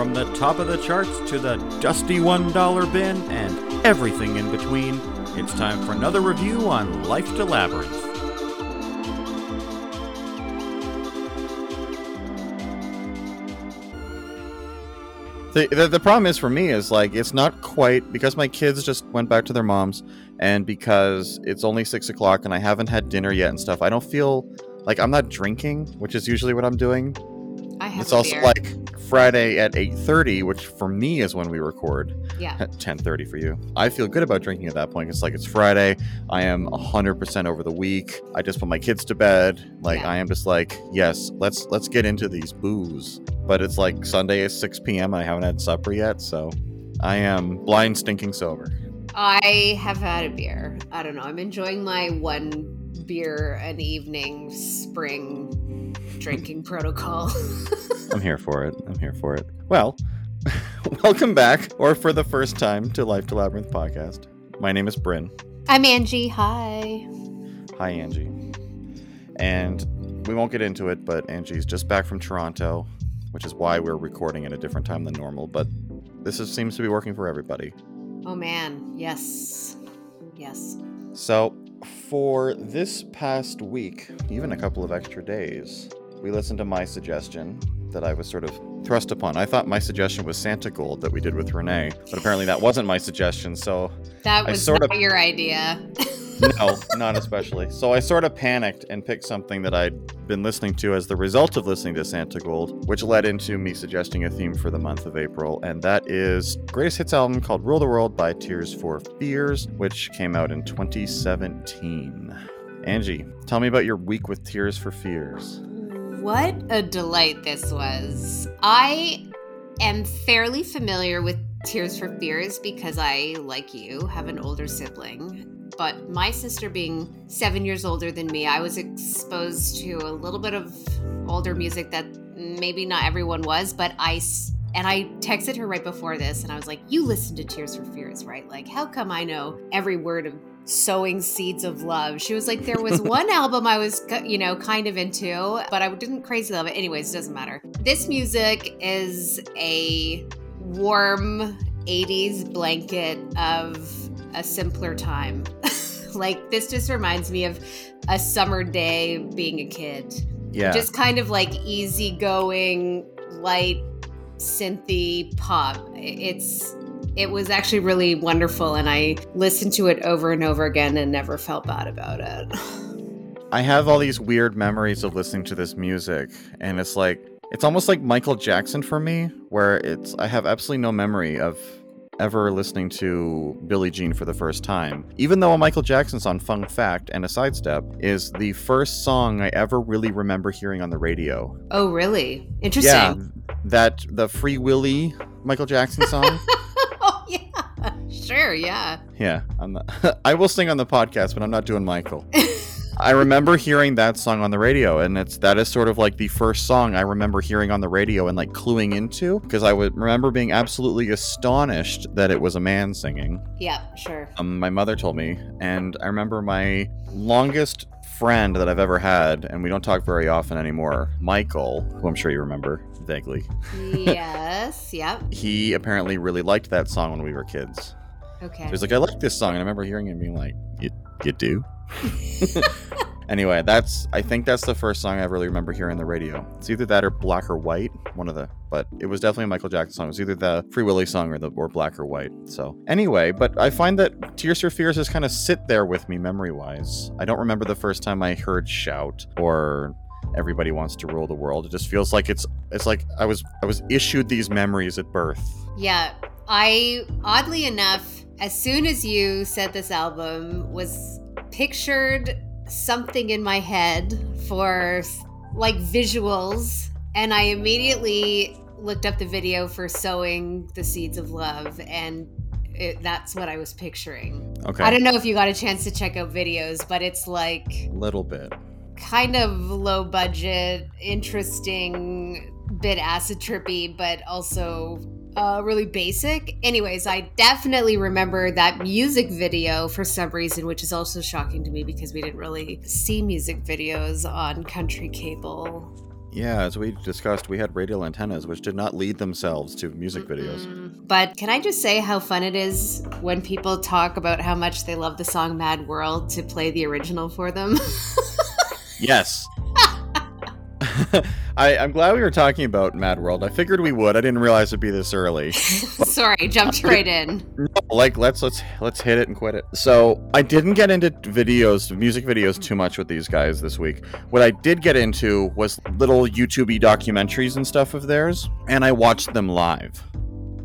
From the top of the charts to the dusty $1 bin and everything in between, it's time for another review on Life to Labyrinth. The, the, the problem is for me is like it's not quite because my kids just went back to their moms and because it's only six o'clock and I haven't had dinner yet and stuff. I don't feel like I'm not drinking, which is usually what I'm doing. I have It's a also beer. like Friday at eight thirty, which for me is when we record. yeah. At ten thirty for you. I feel good about drinking at that point. It's like it's Friday. I am hundred percent over the week. I just put my kids to bed. Like Yeah. I am just like, yes, let's let's get into these booze. But it's like Sunday is six p.m. I haven't had supper yet, so I am blind stinking sober. I have had a beer. I don't know. I'm enjoying my one beer an evening spring drinking protocol. I'm here for it. I'm here for it. Well, welcome back, or for the first time, to Life to Labyrinth podcast. My name is Bryn. I'm Angie. Hi. Hi, Angie. And we won't get into it, but Angie's just back from Toronto, which is why we're recording at a different time than normal. But this is, seems to be working for everybody. Oh man. Yes. Yes. So, for this past week, even a couple of extra days, we listened to my suggestion that I was sort of thrust upon. I thought my suggestion was Santigold that we did with Renee, but apparently that wasn't my suggestion. So, That I was sort not of- your idea. no, not especially. So I sort of panicked and picked something that I'd been listening to as the result of listening to Santigold, which led into me suggesting a theme for the month of April, and that is greatest hits album called Rule the World by Tears for Fears, which came out in 2017. Angie, tell me about your week with Tears for Fears. What a delight this was. I am fairly familiar with Tears for Fears because I, like you, have an older sibling. But my sister being seven years older than me, I was exposed to a little bit of older music that maybe not everyone was, but I. And I texted her right before this and I was like, You listen to Tears for Fears, right? Like, how come I know every word of sowing seeds of love. She was like, there was one album I was, you know, kind of into, but I didn't crazy love it. Anyways, it doesn't matter. This music is a warm 80s blanket of a simpler time. like, this just reminds me of a summer day being a kid. Yeah. Just kind of like easygoing, light, synthy pop. It's it was actually really wonderful and I listened to it over and over again and never felt bad about it. I have all these weird memories of listening to this music, and it's like it's almost like Michael Jackson for me, where it's I have absolutely no memory of ever listening to Billie Jean for the first time. Even though a Michael Jackson song, fun fact and a sidestep, is the first song I ever really remember hearing on the radio. Oh, really? Interesting. Yeah, that the Free Willy Michael Jackson song. Sure, yeah. Yeah, I'm not, I will sing on the podcast, but I'm not doing Michael. I remember hearing that song on the radio, and it's that is sort of like the first song I remember hearing on the radio and like cluing into because I would remember being absolutely astonished that it was a man singing. Yeah, sure. Um, my mother told me, and I remember my longest friend that I've ever had, and we don't talk very often anymore, Michael, who I'm sure you remember vaguely. yes, yep. He apparently really liked that song when we were kids. Okay. He was like, I like this song. And I remember hearing him being like, You, you do? anyway, that's, I think that's the first song I really remember hearing on the radio. It's either that or Black or White, one of the, but it was definitely a Michael Jackson song. It was either the Free Willy song or the, or Black or White. So, anyway, but I find that Tears for Fears just kind of sit there with me memory wise. I don't remember the first time I heard Shout or Everybody Wants to Rule the World. It just feels like it's, it's like I was, I was issued these memories at birth. Yeah, I oddly enough, as soon as you said this album was pictured something in my head for like visuals and I immediately looked up the video for sowing the seeds of love and it, that's what I was picturing. Okay. I don't know if you got a chance to check out videos, but it's like A little bit. Kind of low budget, interesting, bit acid trippy, but also uh, really basic. Anyways, I definitely remember that music video for some reason, which is also shocking to me because we didn't really see music videos on country cable Yeah, as we discussed, we had radial antennas which did not lead themselves to music videos. Mm, But can I just say how fun it is when people talk about how much they love the song Mad World to play the original for them? Yes. I, I'm glad we were talking about Mad World. I figured we would. I didn't realize it'd be this early. Sorry, jumped right in. like let's let's let's hit it and quit it. So I didn't get into videos, music videos too much with these guys this week. What I did get into was little YouTubey documentaries and stuff of theirs, and I watched them live.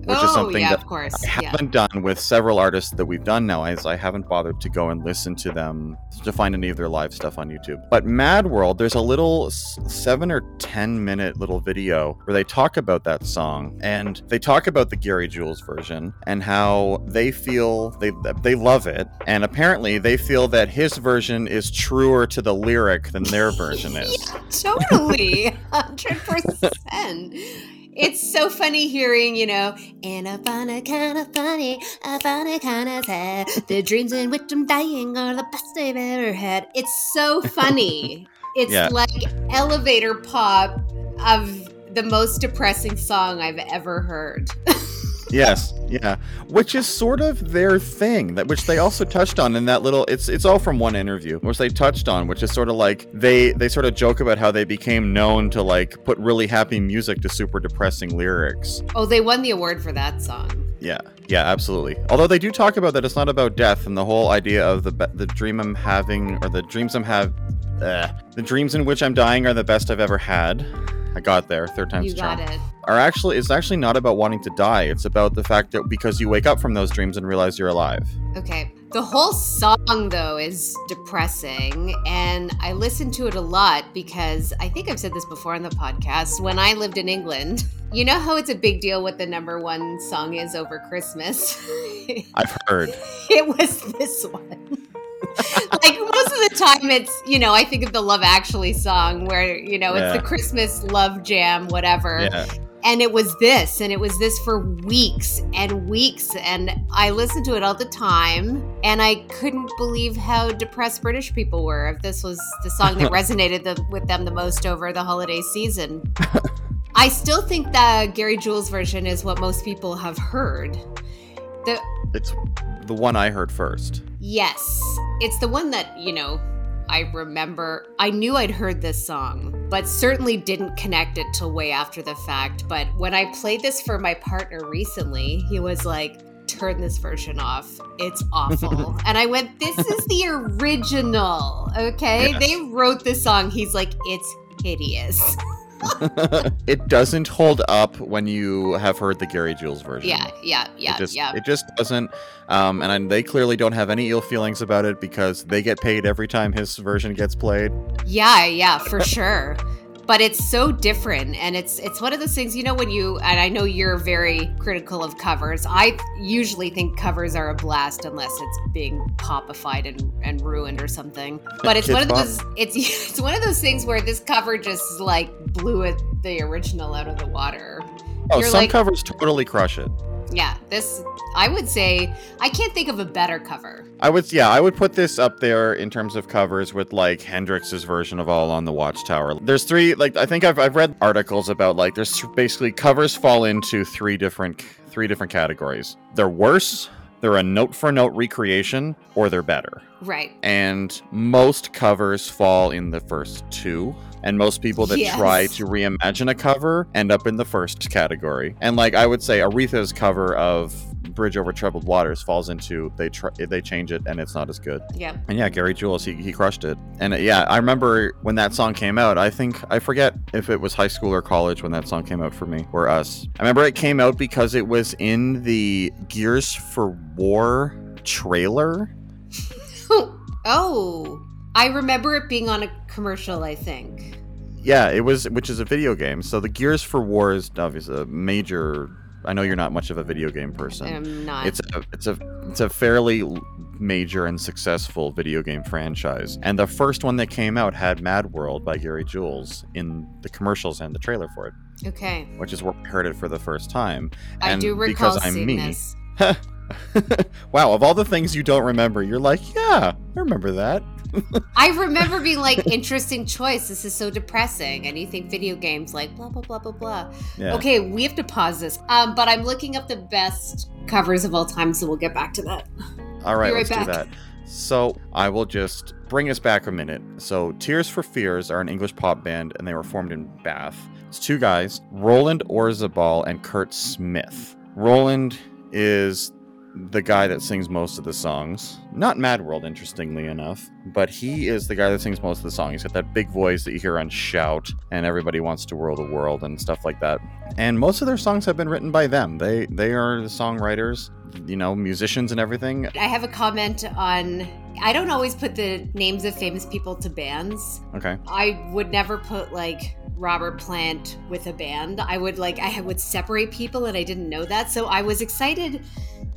Which oh, is something yeah, that of course. I Yeah. haven't done with several artists that we've done now, as I haven't bothered to go and listen to them to find any of their live stuff on YouTube. But Mad World, there's a little seven or ten minute little video where they talk about that song, and they talk about the Gary Jules version and how they feel they they love it, and apparently they feel that his version is truer to the lyric than their version is. Totally. 100%. It's so funny hearing, you know, and I find it kind of funny, I find it kind of sad. The dreams in which I'm dying are the best I've ever had. It's so funny. It's Yeah. like elevator pop of the most depressing song I've ever heard. Yes, yeah, which is sort of their thing that which they also touched on in that little. It's it's all from one interview, which they touched on, which is sort of like they they sort of joke about how they became known to like put really happy music to super depressing lyrics. Oh, they won the award for that song. Yeah, yeah, absolutely. Although they do talk about that it's not about death and the whole idea of the the dream I'm having or the dreams I'm have, uh, the dreams in which I'm dying are the best I've ever had. I got there, third time's You charm got it. are actually it's actually not about wanting to die. It's about the fact that because you wake up from those dreams and realize you're alive. Okay. The whole song, though, is depressing. And I listen to it a lot because I think I've said this before on the podcast. When I lived in England, you know how it's a big deal what the number one song is over Christmas? I've heard. it was this one. like most of the time it's you know i think of the love actually song where you know Yeah. it's the christmas love jam whatever Yeah. and it was this and it was this for weeks and weeks and i listened to it all the time and i couldn't believe how depressed british people were if this was the song that resonated the, with them the most over the holiday season i still think the gary jules version is what most people have heard the It's the one I heard first. Yes it's the one that you know I remember I knew I'd heard this song, but certainly didn't connect it till way after the fact. But when I played this for my partner recently, he was like, turn this version off. It's awful. and I went, this is the original. Okay. Yes. They wrote this song. He's like, it's hideous. it doesn't hold up when you have heard the Gary Jules version. Yeah. Yeah. Yeah. it just, yeah. It just doesn't. Um, and I, they clearly don't have any ill feelings about it because they get paid every time his version gets played. Yeah, yeah, for sure. But it's so different and it's it's one of those things, you know, when you and I know you're very critical of covers. I usually think covers are a blast unless it's being popified and, and ruined or something. But it's Kids one of those it's it's one of those things where this cover just like blew it the original out of the water. Oh, You're some like- covers totally crush it. Yeah, this I would say I can't think of a better cover. I would, yeah, I would put this up there in terms of covers with like Hendrix's version of "All Along the Watchtower." There's three, like I think I've, I've read articles about like there's basically covers fall into three different three different categories. They're worse, they're a note for note recreation, or they're better. Right. And most covers fall in the first two. And most people that Yes. try to reimagine a cover end up in the first category. And like I would say, Aretha's cover of "Bridge Over Troubled Waters" falls into they try they change it and it's not as good. Yeah. And yeah, Gary Jules, he, he crushed it. And uh, yeah, I remember when that song came out. I think I forget if it was high school or college when that song came out for me or us. I remember it came out because it was in the Gears of War trailer. oh. I remember it being on a commercial, I think. Yeah, it was, which is a video game. So the Gears of War is obviously a major. I know you're not much of a video game person. I'm not. It's a it's a it's a fairly major and successful video game franchise. And the first one that came out had Mad World by Gary Jules in the commercials and the trailer for it, okay. which is where I heard it for the first time. I And do recall because I'm seeing me- this. wow, of all the things you don't remember, you're like, yeah, I remember that. I remember being like, interesting choice. This is so depressing. And you think video games like blah blah blah blah blah. Yeah. Okay, we have to pause this. Um, but I'm looking up the best covers of all time, so we'll get back to that. All right, right let's do that. So I will just bring us back a minute. So Tears for Fears are an English pop band, and they were formed in Bath. It's two guys, Roland Orzabal and Curt Smith. Roland is the guy that sings most of the songs. Not Mad World, interestingly enough, but he is the guy that sings most of the songs. He's got that big voice that you hear on Shout, and everybody wants to rule the world and stuff like that. And most of their songs have been written by them. They they are the songwriters, you know, musicians and everything. I have a comment on. I don't always put the names of famous people to bands. Okay. I would never put like Robert Plant with a band. I would like I would separate people, and I didn't know that. So I was excited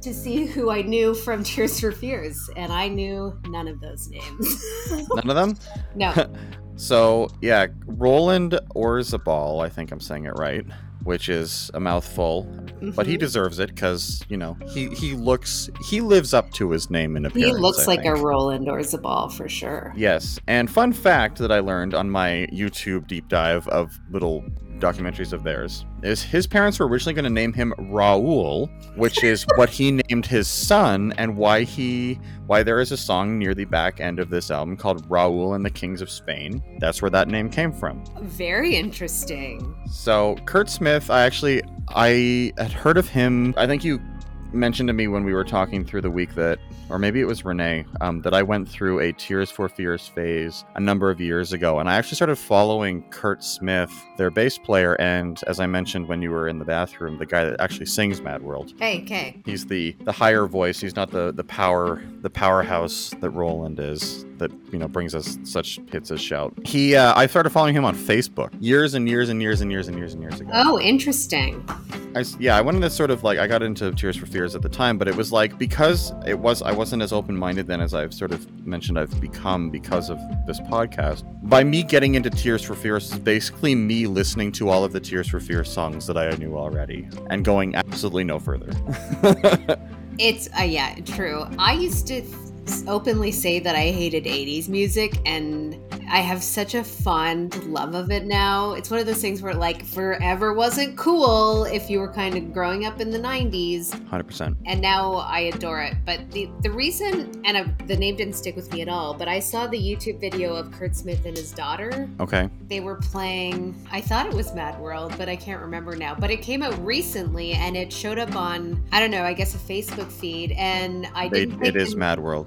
to see who I knew from Tears for Fears, and I knew none of those names. None of them? no, So, yeah, Roland Orzabal, I think I'm saying it right, which is a mouthful, but he Mhm. deserves it because, you know, he, he looks, he lives up to his name and he looks I like a think. Roland Orzabal for sure. Yes. And fun fact that I learned on my YouTube deep dive of little documentaries of theirs is his parents were originally going to name him Raoul, which is what he named his son and why he why there is a song near the back end of this album called Raoul and the Kings of Spain. That's where that name came from. Very interesting. So Curt Smith, I actually I had heard of him. I think you mentioned to me when we were talking through the week that, or maybe it was Renee, um, that I went through a Tears for Fears phase a number of years ago, and I actually started following Curt Smith, their bass player, and as I mentioned when you were in the bathroom, the guy that actually sings Mad World. Hey, Kay. He's the the higher voice. He's not the the power the powerhouse that Roland is. That you know brings us such hits as Shout. He uh, I started following him on Facebook years and years and years and years and years and years ago. Oh, interesting. I yeah, I went into sort of like I got into Tears for Fears at the time, but it was like because it was I wasn't as open minded then as I've sort of mentioned I've become because of this podcast. By me getting into Tears for Fears is basically me listening to all of the Tears for Fears songs that I knew already and going absolutely no further. It's uh, yeah, true. I used to openly say that I hated 80s music and I have such a fond love of it now. It's one of those things where like forever wasn't cool if you were kind of growing up in the 90s 100%. and now I adore it. But the the reason and uh, the name didn't stick with me at all, but I saw the YouTube video of Curt Smith and his daughter Okay. they were playing i thought it was mad world but i can't remember now but it came out recently and it showed up on i don't know i guess a facebook feed and i didn't it is Mad World.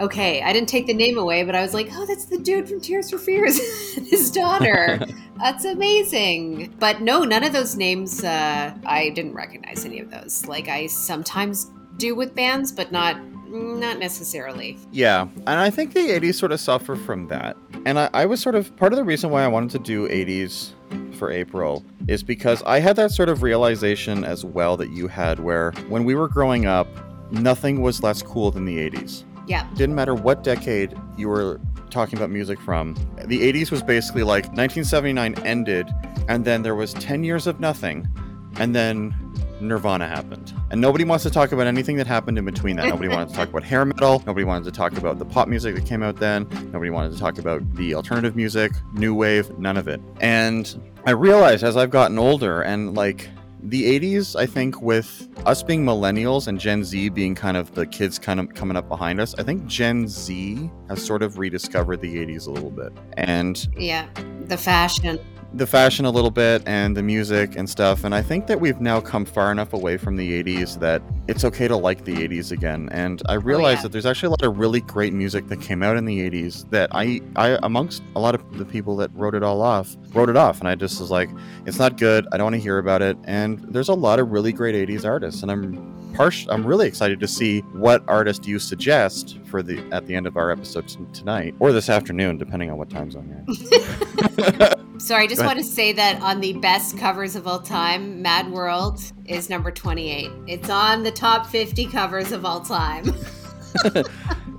Okay i didn't take the name away but i was like oh that's the dude from tears for fears his daughter that's amazing but no none of those names uh, i didn't recognize any of those like i sometimes do with bands but not not necessarily Yeah, and I think the 80s sort of suffer from that. And I, I was sort of part of the reason why I wanted to do 80s for April is because I had that sort of realization as well that you had where when we were growing up, nothing was less cool than the 80s. Yeah Didn't matter what decade you were talking about music from. The 80s was basically like 1979 ended, and then there was 10 years of nothing, and then Nirvana happened. And nobody wants to talk about anything that happened in between that. Nobody wanted to talk about hair metal. Nobody wanted to talk about the pop music that came out then. Nobody wanted to talk about the alternative music, new wave, none of it. And I realized as I've gotten older and like the 80s, I think, with us being millennials and Gen Z being kind of the kids kind of coming up behind us, I think Gen Z has sort of rediscovered the 80s a little bit. And yeah the fashion the fashion a little bit and the music and stuff. And I think that we've now come far enough away from the 80s that it's okay to like the 80s again. And I oh, realized yeah. that there's actually a lot of really great music that came out in the 80s that I, I, amongst a lot of the people that wrote it all off, wrote it off. And I just was like, it's not good. I don't want to hear about it. And there's a lot of really great 80s artists. And I'm I'm really excited to see what artist you suggest for the, at the end of our episode tonight or this afternoon, depending on what time zone you're in. So I just want to say that on the best covers of all time, Mad World is number 28. It's on the top 50 covers of all time.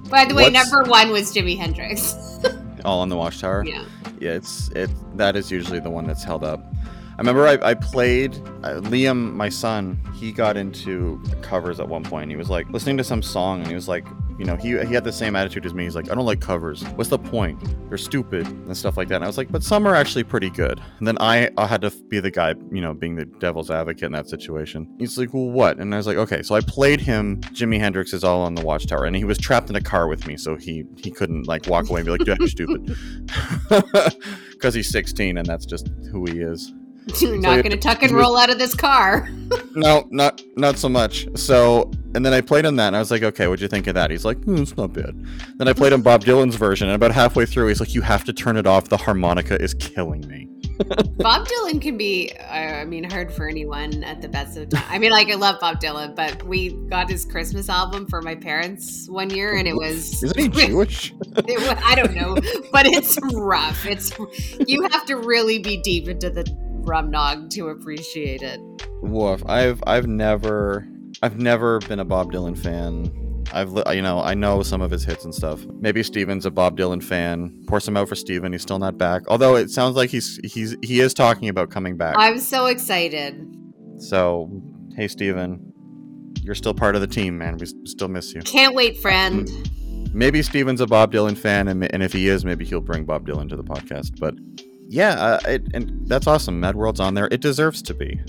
By the way, What's- number one was Jimi Hendrix. all along the watchtower. yeah. yeah it's it that is usually the one that's held up i remember i, I played uh, liam my son he got into covers at one point he was like listening to some song and he was like you know, he he had the same attitude as me. He's like, I don't like covers. What's the point? They're stupid and stuff like that. And I was like, but some are actually pretty good. And then I, I had to be the guy, you know, being the devil's advocate in that situation. He's like, well, what? And I was like, okay. So I played him Jimi Hendrix's All Along the Watchtower, and he was trapped in a car with me, so he he couldn't like walk away and be like, you're stupid, because he's 16 and that's just who he is. You're not going to tuck and roll out of this car. no, not not so much. So, and then I played him that, and I was like, okay, what'd you think of that? He's like, hmm, it's not bad. Then I played him Bob Dylan's version, and about halfway through, he's like, you have to turn it off. The harmonica is killing me. Bob Dylan can be, uh, I mean, hard for anyone at the best of time. I mean, like, I love Bob Dylan, but we got his Christmas album for my parents one year, and it was. Isn't he Jewish? it was, I don't know, but it's rough. It's you have to really be deep into the Rumnog to appreciate it. Woof. I've I've never I've never been a Bob Dylan fan. I've you know I know some of his hits and stuff. Maybe Steven's a Bob Dylan fan. Pour some out for Steven. He's still not back. Although it sounds like he's he's he is talking about coming back. I'm so excited. So hey Steven, you're still part of the team, man. We still miss you. Can't wait, friend. Mm. Maybe Steven's a Bob Dylan fan, and, and if he is, maybe he'll bring Bob Dylan to the podcast. But yeah, uh, it, and that's awesome. Mad World's on there. It deserves to be.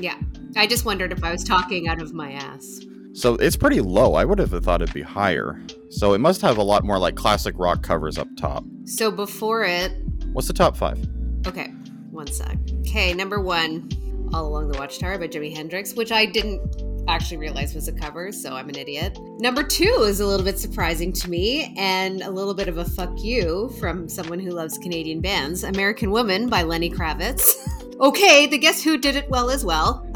Yeah. I just wondered if I was talking out of my ass. So it's pretty low. I would have thought it'd be higher. So it must have a lot more like classic rock covers up top. So before it, What's the top five? okay, one sec. Okay, number one, All Along the Watchtower by Jimi Hendrix, which I didn't actually realized was a cover, so I'm an idiot. Number two is a little bit surprising to me and a little bit of a fuck you from someone who loves Canadian bands American Woman by Lenny Kravitz. okay, the Guess Who did it well as well.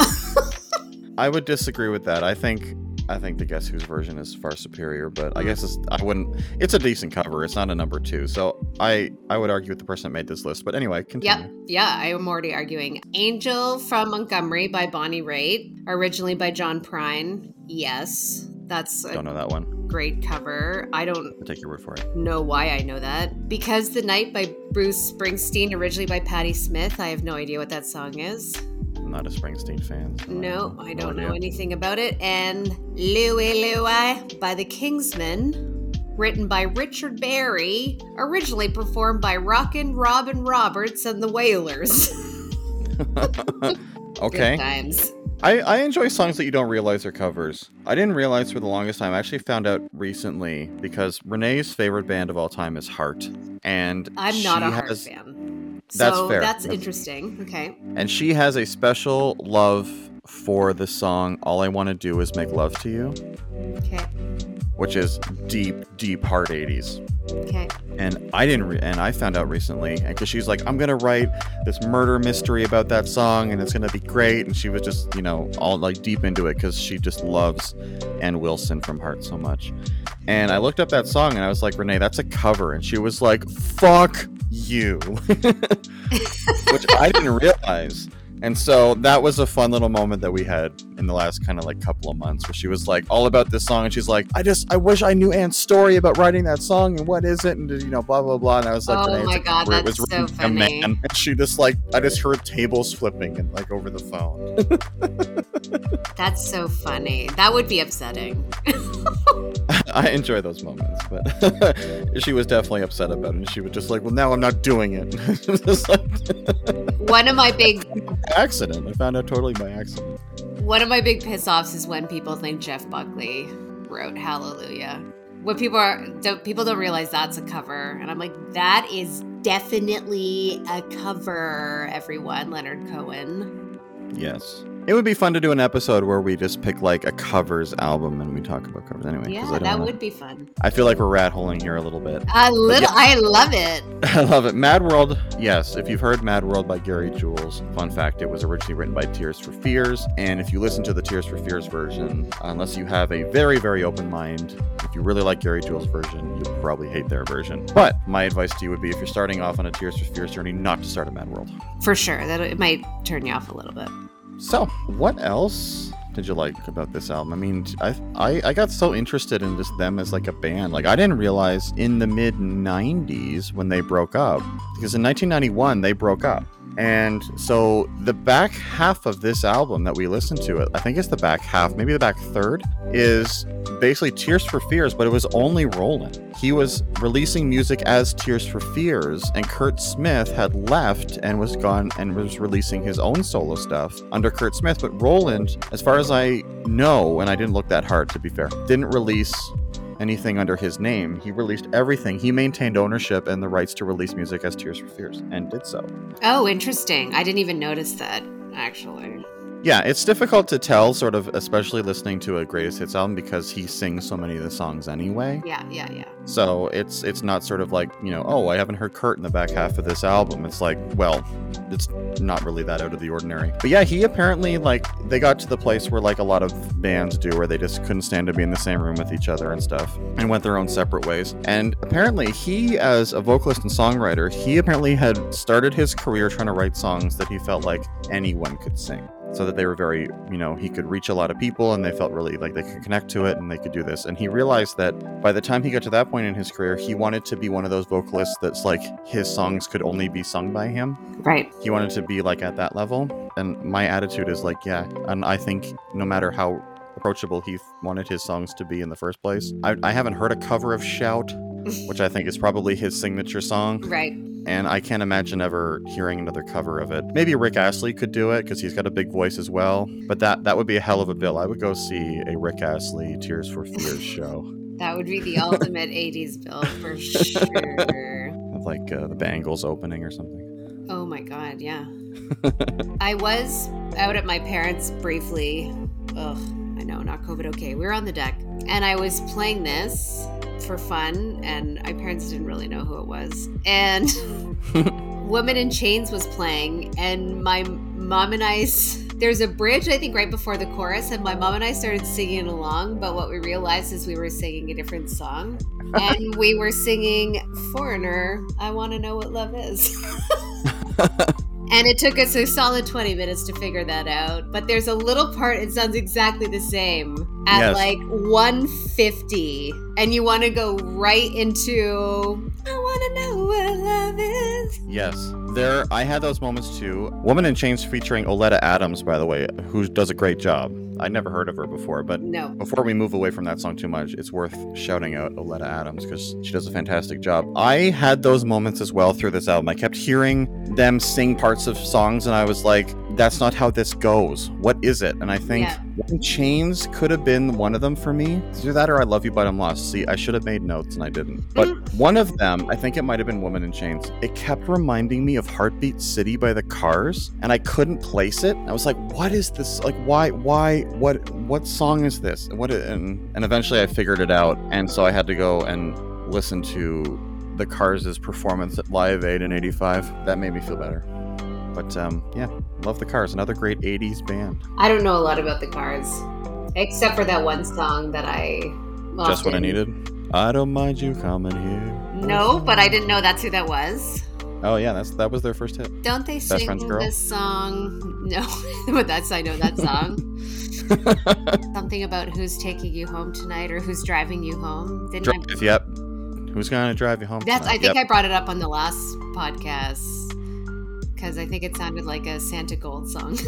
I would disagree with that. I think I think the Guess Who's version is far superior, but I hmm. guess it's, I wouldn't. It's a decent cover. It's not a number two, so I I would argue with the person that made this list. But anyway, continue. Yep. Yeah, I am already arguing. Angel from Montgomery by Bonnie Raitt, originally by John Prine. Yes, that's a Don't know that one. great cover. I don't I'll take your word for it. know why I know that. Because the Night by Bruce Springsteen, originally by Patti Smith. I have no idea what that song is. Not a Springsteen fan. so No, I don't know anything about it. And Louie Louie by the Kingsmen, written by Richard Berry, originally performed by Rockin' Robin Roberts and the Wailers. Okay. Good times. I, I enjoy songs that you don't realize are covers. I didn't realize for the longest time. I actually found out recently because Renee's favorite band of all time is Heart, and I'm not a Heart has- fan. That's so fair. That's That's- interesting. Okay. And she has a special love for the song "All I Want to Do Is Make Love to You," Okay. which is deep, deep heart '80s. Okay. And I didn't, re- and I found out recently, and because she's like, I'm gonna write this murder mystery about that song, and it's gonna be great. And she was just, you know, all like deep into it because she just loves Ann Wilson from Heart so much. And I looked up that song, and I was like, Renee, that's a cover, and she was like, Fuck you, which I didn't realize. And so that was a fun little moment that we had in the last kind of like couple of months where she was like all about this song and she's like, I just I wish I knew Ann's story about writing that song and what is it and you know blah blah blah and I was like, Oh "Renee, my God, cover. it that's was so funny. man." And she just like I just heard tables flipping and like over the phone. That's so funny. That would be upsetting. I enjoy those moments, but she was definitely upset about it and she was just like, Well now I'm not doing it. It was just like One of my big accident. I found out totally by accident. one of my big piss offs is when people think Jeff Buckley wrote Hallelujah. When people are don't, people don't realize that's a cover, and I'm like, that is definitely a cover. Everyone, Leonard Cohen. Yes. It would be fun to do an episode where we just pick like a covers album and we talk about covers anyway. Yeah, that wanna- would be fun. I feel like we're rat holing here a little bit. A little, I love it. I love it. Mad World, yes. If you've heard Mad World by Gary Jules, fun fact, it was originally written by Tears for Fears. And if you listen to the Tears for Fears version, unless you have a very, very open mind, if you really like Gary Jules' version, you'll probably hate their version. But my advice to you would be if you're starting off on a Tears for Fears journey, not to start a Mad World. For sure, that it might turn you off a little bit. So, what else did you like about this album? I mean, I, I I got so interested in just them as like a band. Like I didn't realize in the mid '90s when they broke up, because in 1991 they broke up. And so the back half of this album that we listened to, it, I think it's the back half, maybe the back third, is basically Tears for Fears, but it was only Roland. He was releasing music as Tears for Fears, and Curt Smith had left and was gone and was releasing his own solo stuff under Curt Smith. But Roland, as far as I know, and I didn't look that hard to be fair, didn't release anything under his name. He released everything. He maintained ownership and the rights to release music as Tears for Fears and did so. Oh, interesting. I didn't even notice that, actually. Yeah, it's difficult to tell, sort of, especially listening to a greatest hits album because he sings so many of the songs anyway. Yeah, yeah, yeah. So it's it's not sort of like you know, oh, I haven't heard Curt in the back half of this album. It's like, well, it's not really that out of the ordinary. But yeah, he apparently like they got to the place where like a lot of bands do, where they just couldn't stand to be in the same room with each other and stuff, and went their own separate ways. And apparently, he as a vocalist and songwriter, he apparently had started his career trying to write songs that he felt like anyone could sing so that they were very, you know, he could reach a lot of people and they felt really like they could connect to it and they could do this. And he realized that by the time he got to that point in his career, he wanted to be one of those vocalists that's like his songs could only be sung by him. Right. He wanted to be like at that level. And my attitude is like, yeah. And I think no matter how approachable he wanted his songs to be in the first place, I, I haven't heard a cover of Shout, which I think is probably his signature song. Right and I can't imagine ever hearing another cover of it. Maybe Rick Astley could do it because he's got a big voice as well, but that that would be a hell of a bill. I would go see a Rick Astley Tears for Fears show. that would be the ultimate '80s bill for sure. like uh, the Bangles opening or something. Oh my god, yeah. I was out at my parents' briefly. Ugh, I know, not COVID okay. We were on the deck, and I was playing this for fun, and my parents didn't really know who it was. And Woman in Chains was playing, and my mom and I. There's a bridge, I think, right before the chorus, and my mom and I started singing along. But what we realized is we were singing a different song, and we were singing "Foreigner." I want to know what love is. And it took us a solid 20 minutes to figure that out. But there's a little part, it sounds exactly the same at yes. like 150. And you want to go right into, I want to know what love is. Yes. There, I had those moments too. Woman in Chains featuring Oleta Adams, by the way, who does a great job. I never heard of her before, but no. before we move away from that song too much, it's worth shouting out Oleta Adams because she does a fantastic job. I had those moments as well through this album. I kept hearing them sing parts of songs, and I was like, that's not how this goes. What is it? And I think yeah. Chains could have been one of them for me. Do that or I Love You But I'm Lost. See, I should have made notes and I didn't. But mm. one of them, I think it might have been Woman in Chains. It kept reminding me of Heartbeat City by the Cars, and I couldn't place it. I was like, what is this? Like, why, why, what, what song is this? And what? And and eventually I figured it out, and so I had to go and listen to the Cars' performance at Live Aid in '85. That made me feel better. But um, yeah, love the Cars. Another great '80s band. I don't know a lot about the Cars, except for that one song that I. Just what I needed. I don't mind you coming here. No, but I didn't know that's who that was. Oh yeah, that's that was their first hit. Don't they Best sing this song? No, but that's I know that song. Something about who's taking you home tonight or who's driving you home. Didn't Drive, I... Yep. Who's gonna drive you home? That's. Tonight? I think yep. I brought it up on the last podcast because I think it sounded like a Santigold song.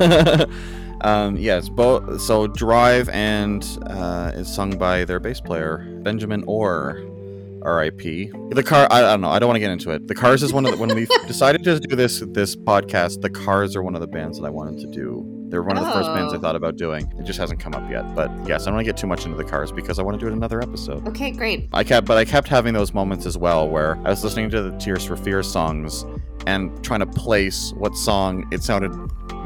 um, yes, both. So "Drive" and uh, is sung by their bass player Benjamin Orr. R.I.P. The car. I, I, don't know. I don't want to get into it. The Cars is one of the, when we decided to do this this podcast. The Cars are one of the bands that I wanted to do. They're one of the oh. first bands I oh. thought about doing. It just hasn't come up yet. But yes, I don't want to get too much into the Cars because I want to do it another episode. Okay, great. I kept, but I kept having those moments as well where I was listening to the Tears for Fears songs and trying to place what song it sounded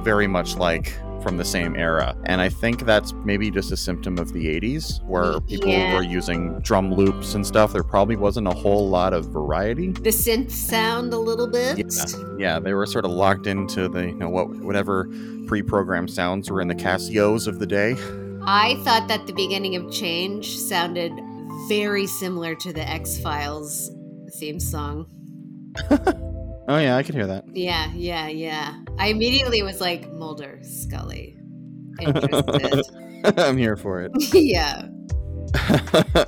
very much like from the same era. And I think that's maybe just a symptom of the 80s where people yeah. were using drum loops and stuff. There probably wasn't a whole lot of variety. The synth sound a little bit. Yeah, yeah they were sort of locked into the, you know, what whatever pre-programmed sounds were in the Casios of the day. I thought that the beginning of Change sounded very similar to the X-Files theme song. Oh yeah, I can hear that. Yeah, yeah, yeah. I immediately was like Mulder, Scully. Interested. I'm here for it. yeah.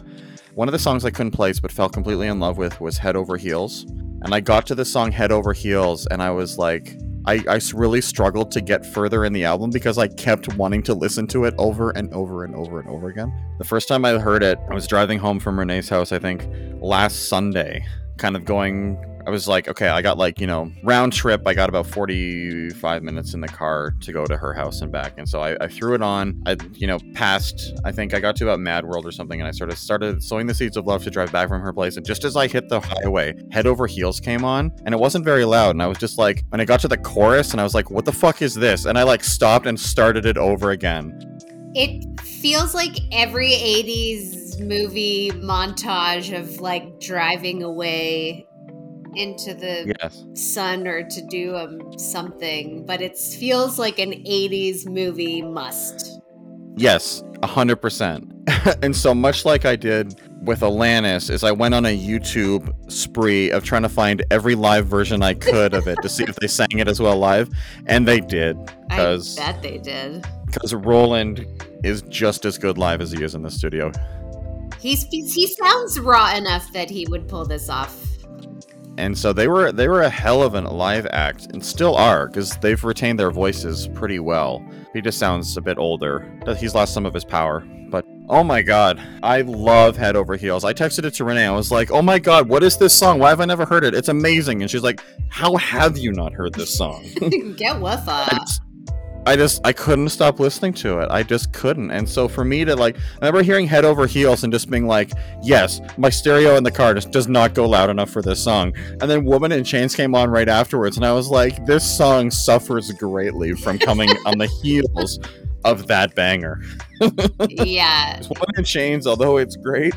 One of the songs I couldn't place but fell completely in love with was Head Over Heels. and I got to the song Head Over Heels, and I was like, I really struggled to get further in the album because I kept wanting to listen to it over and over and over and over again. The first time I heard it, I was driving home from Renee's house, I think, last Sunday, kind of going. I was like, okay, I got like, you know, round trip. I got about 45 minutes in the car to go to her house and back. And so I, I threw it on. I, you know, passed, I think I got to about Mad World or something. And I sort of started sowing the seeds of love to drive back from her place. And just as I hit the highway, Head Over Heels came on and it wasn't very loud. And I was just like, when I got to the chorus and I was like, what the fuck is this? And I like stopped and started it over again. It feels like every 80s movie montage of like driving away into the Yes. sun or to do um, something, but it feels like an 80s movie must. Yes, a hundred percent. And so much like I did with Alanis, is I went on a YouTube spree of trying to find every live version I could of it to see if they sang it as well live, and they did. I bet they did. Because Roland is just as good live as he is in the studio. He's he sounds raw enough that he would pull this off. And so they were they were a hell of a live act, and still are, because they've retained their voices pretty well. He just sounds a bit older. He's lost some of his power, but oh my god, I love Head Over Heels. I texted it to Renee. I was like, oh my god, what is this song? Why have I never heard it? It's amazing. And she's like, how have you not heard this song? Get with just, I just I couldn't stop listening to it. I just couldn't. And so for me to like I remember hearing Head Over Heels and just being like, yes, my stereo in the car just does not go loud enough for this song. And then Woman in Chains came on right afterwards and I was like, this song suffers greatly from coming on the heels of that banger. yeah. Woman in Chains, although it's great,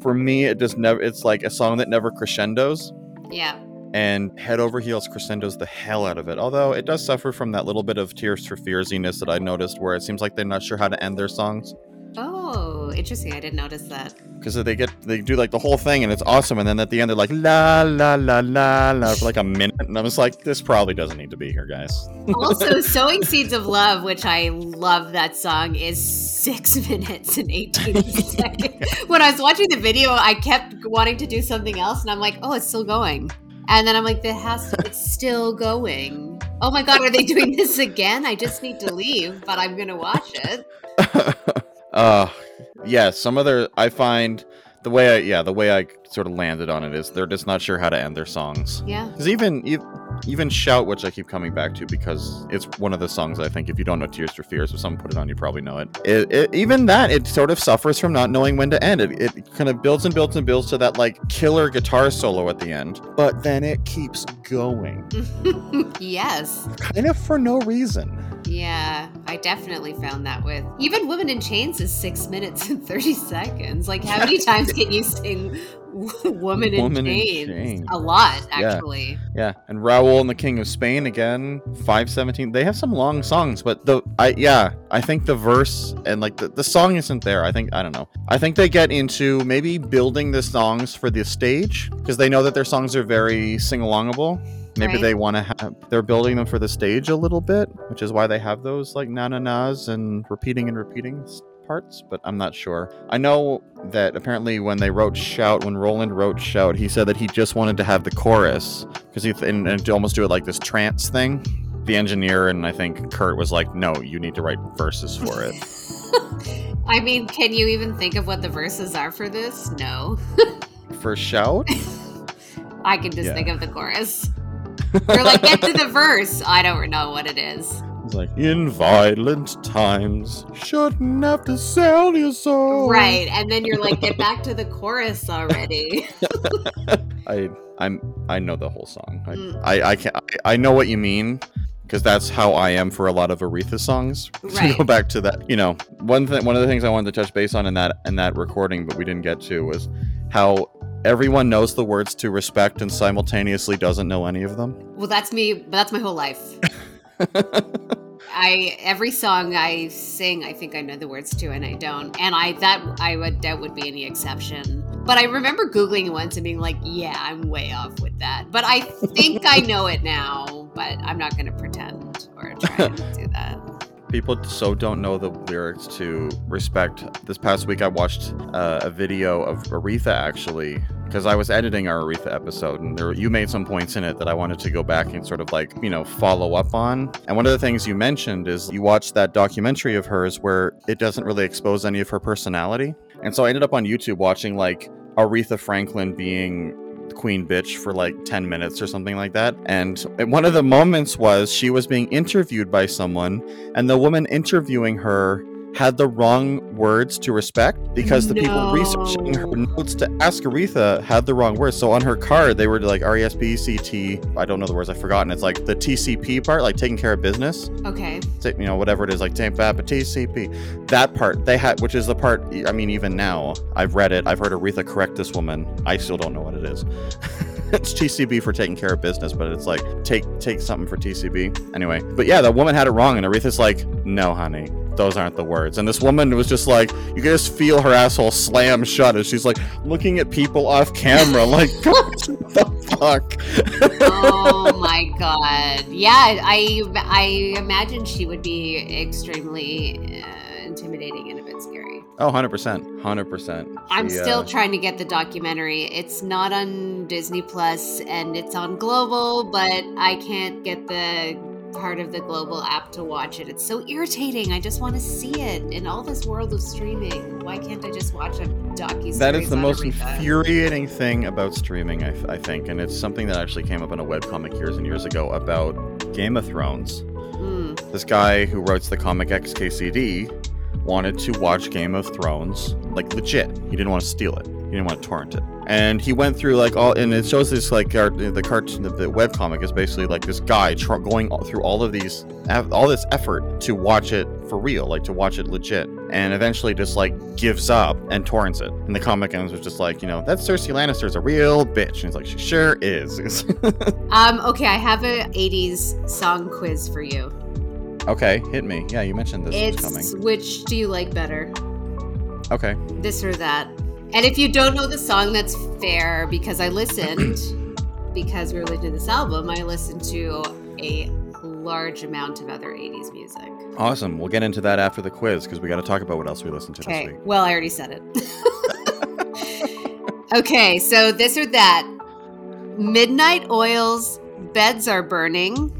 for me it just never it's like a song that never crescendos Yeah. And head over heels crescendos the hell out of it. Although it does suffer from that little bit of Tears for Fearsiness that I noticed, where it seems like they're not sure how to end their songs Oh, interesting. I didn't notice that. because they get they do like the whole thing and it's awesome, and then at the end they're like la la la la la for like a minute, and I'm just like, this probably doesn't need to be here, guys. Also, Sowing Seeds of Love, which I love that song, is six minutes and 18 seconds. When I was watching the video, I kept wanting to do something else, and I'm like, oh, it's still going. And then I'm like, that has to, it's still going. Oh my God, are they doing this again? I just need to leave, but I'm going to watch it. uh yeah, some other I find the way I yeah the way I sort of landed on it is they're just not sure how to end their songs. Yeah. Because even ev- even shout, which I keep coming back to because it's one of the songs I think if you don't know Tears for Fears, if someone put it on, you probably know it. It, it. Even that, it sort of suffers from not knowing when to end. It it kind of builds and builds and builds to that like killer guitar solo at the end, but then it keeps going, yes. kind of for no reason. Yeah, I definitely found that with even Women in Chains is six minutes and 30 seconds. Like, how many times can you sing Woman in, Woman in chains? Chains. A lot, actually. Yeah, and Raoul and the King of Spain again, five seventeen. They have some long songs, but the I yeah, I think the verse and like the, the song isn't there. I think I don't know. I think they get into maybe building the songs for the stage because they know that their songs are very sing alongable. Maybe Right. they want to have they're building them for the stage a little bit, which is why they have those like na na nas and repeating and repeating parts, but I'm not sure. I know that apparently when they wrote Shout, when Roland wrote Shout, he said that he just wanted to have the chorus because he th- and, and to almost do it like this trance thing. The engineer and I think Curt was like, "No, you need to write verses for it." I mean, can you even think of what the verses are for this? No. for Shout, I can just Yeah. think of the chorus. You're like, get to the verse. I don't know what it is. It's like, "In violent times, shouldn't have to sell your soul." Right. And then you're like, get back to the chorus already. I I'm I know the whole song. I Mm. I, I can I, I know what you mean because that's how I am for a lot of Aretha songs. To go back to that, you know, one thing one of the things I wanted to touch base on in that in that recording, but we didn't get to was how everyone knows the words to respect and simultaneously doesn't know any of them. Well, that's me. That's my whole life. I every song I sing, I think I know the words to, and I don't. And I that I would that would be any exception. But I remember googling once and being like, "Yeah, I'm way off with that." But I think I know it now. But I'm not going to pretend or try to do that. People so don't know the lyrics to respect. This past week, I watched uh, a video of Aretha actually because I was editing our Aretha episode, and there you made some points in it that I wanted to go back and sort of like you know follow up on. And one of the things you mentioned is you watched that documentary of hers where it doesn't really expose any of her personality, and so I ended up on YouTube watching like Aretha Franklin being queen bitch for like 10 minutes or something like that. And one of the moments was she was being interviewed by someone, and the woman interviewing her had the wrong words to respect because the people researching her notes to ask Aretha had the wrong words. So on her card, they were like R E S P C T. I don't know the words, I've forgotten. It's like the TCP part, like taking care of business Okay. you know whatever it is like Tampa Bapa TCP that part they had which is the part I mean even now I've read it I've heard Aretha correct this woman I still don't know what it is it's TCB for taking care of business but it's like take take something for TCB anyway but yeah the woman had it wrong and Aretha's like no honey those aren't the words and this woman was just like you could just feel her asshole slam shut as she's like looking at people off camera like what the fuck oh my god. Yeah, I I imagine she would be extremely uh, intimidating and a bit scary. oh 100% 100% I'm still uh, trying to get the documentary. It's not on Disney Plus and it's on Global, but I can't get the part of the Global app to watch it. It's so irritating. I just want to see it in all this world of streaming. Why can't I just watch a docu? That is the most infuriating thing about streaming, I, I think, and it's something that actually came up in a webcomic years and years ago about Game of Thrones. Mm, This guy who writes the comic XKCD wanted to watch Game of Thrones, like legit. He didn't want to steal it. He didn't want to torrent it. And he went through like all, and it shows this like our, the cartoon, the, the webcomic is basically like this guy tr- going through all of these, all this effort to watch it for real, like to watch it legit, and eventually just like gives up and torrents it. And the comic ends with just like, you know, that Cersei Lannister's a real bitch, and he's like, she sure is. Um. Okay, I have a '80s song quiz for you. okay, hit me. Yeah, you mentioned this was coming. It's which do you like better, Okay. this or that? And if you don't know the song, that's fair because I listened. because we were listening to this album, I listened to a large amount of other '80s music. Awesome. We'll get into that after the quiz because we got to talk about what else we listened to this Okay. week. Well, I already said it. okay, so this or that. Midnight Oils, Beds Are Burning,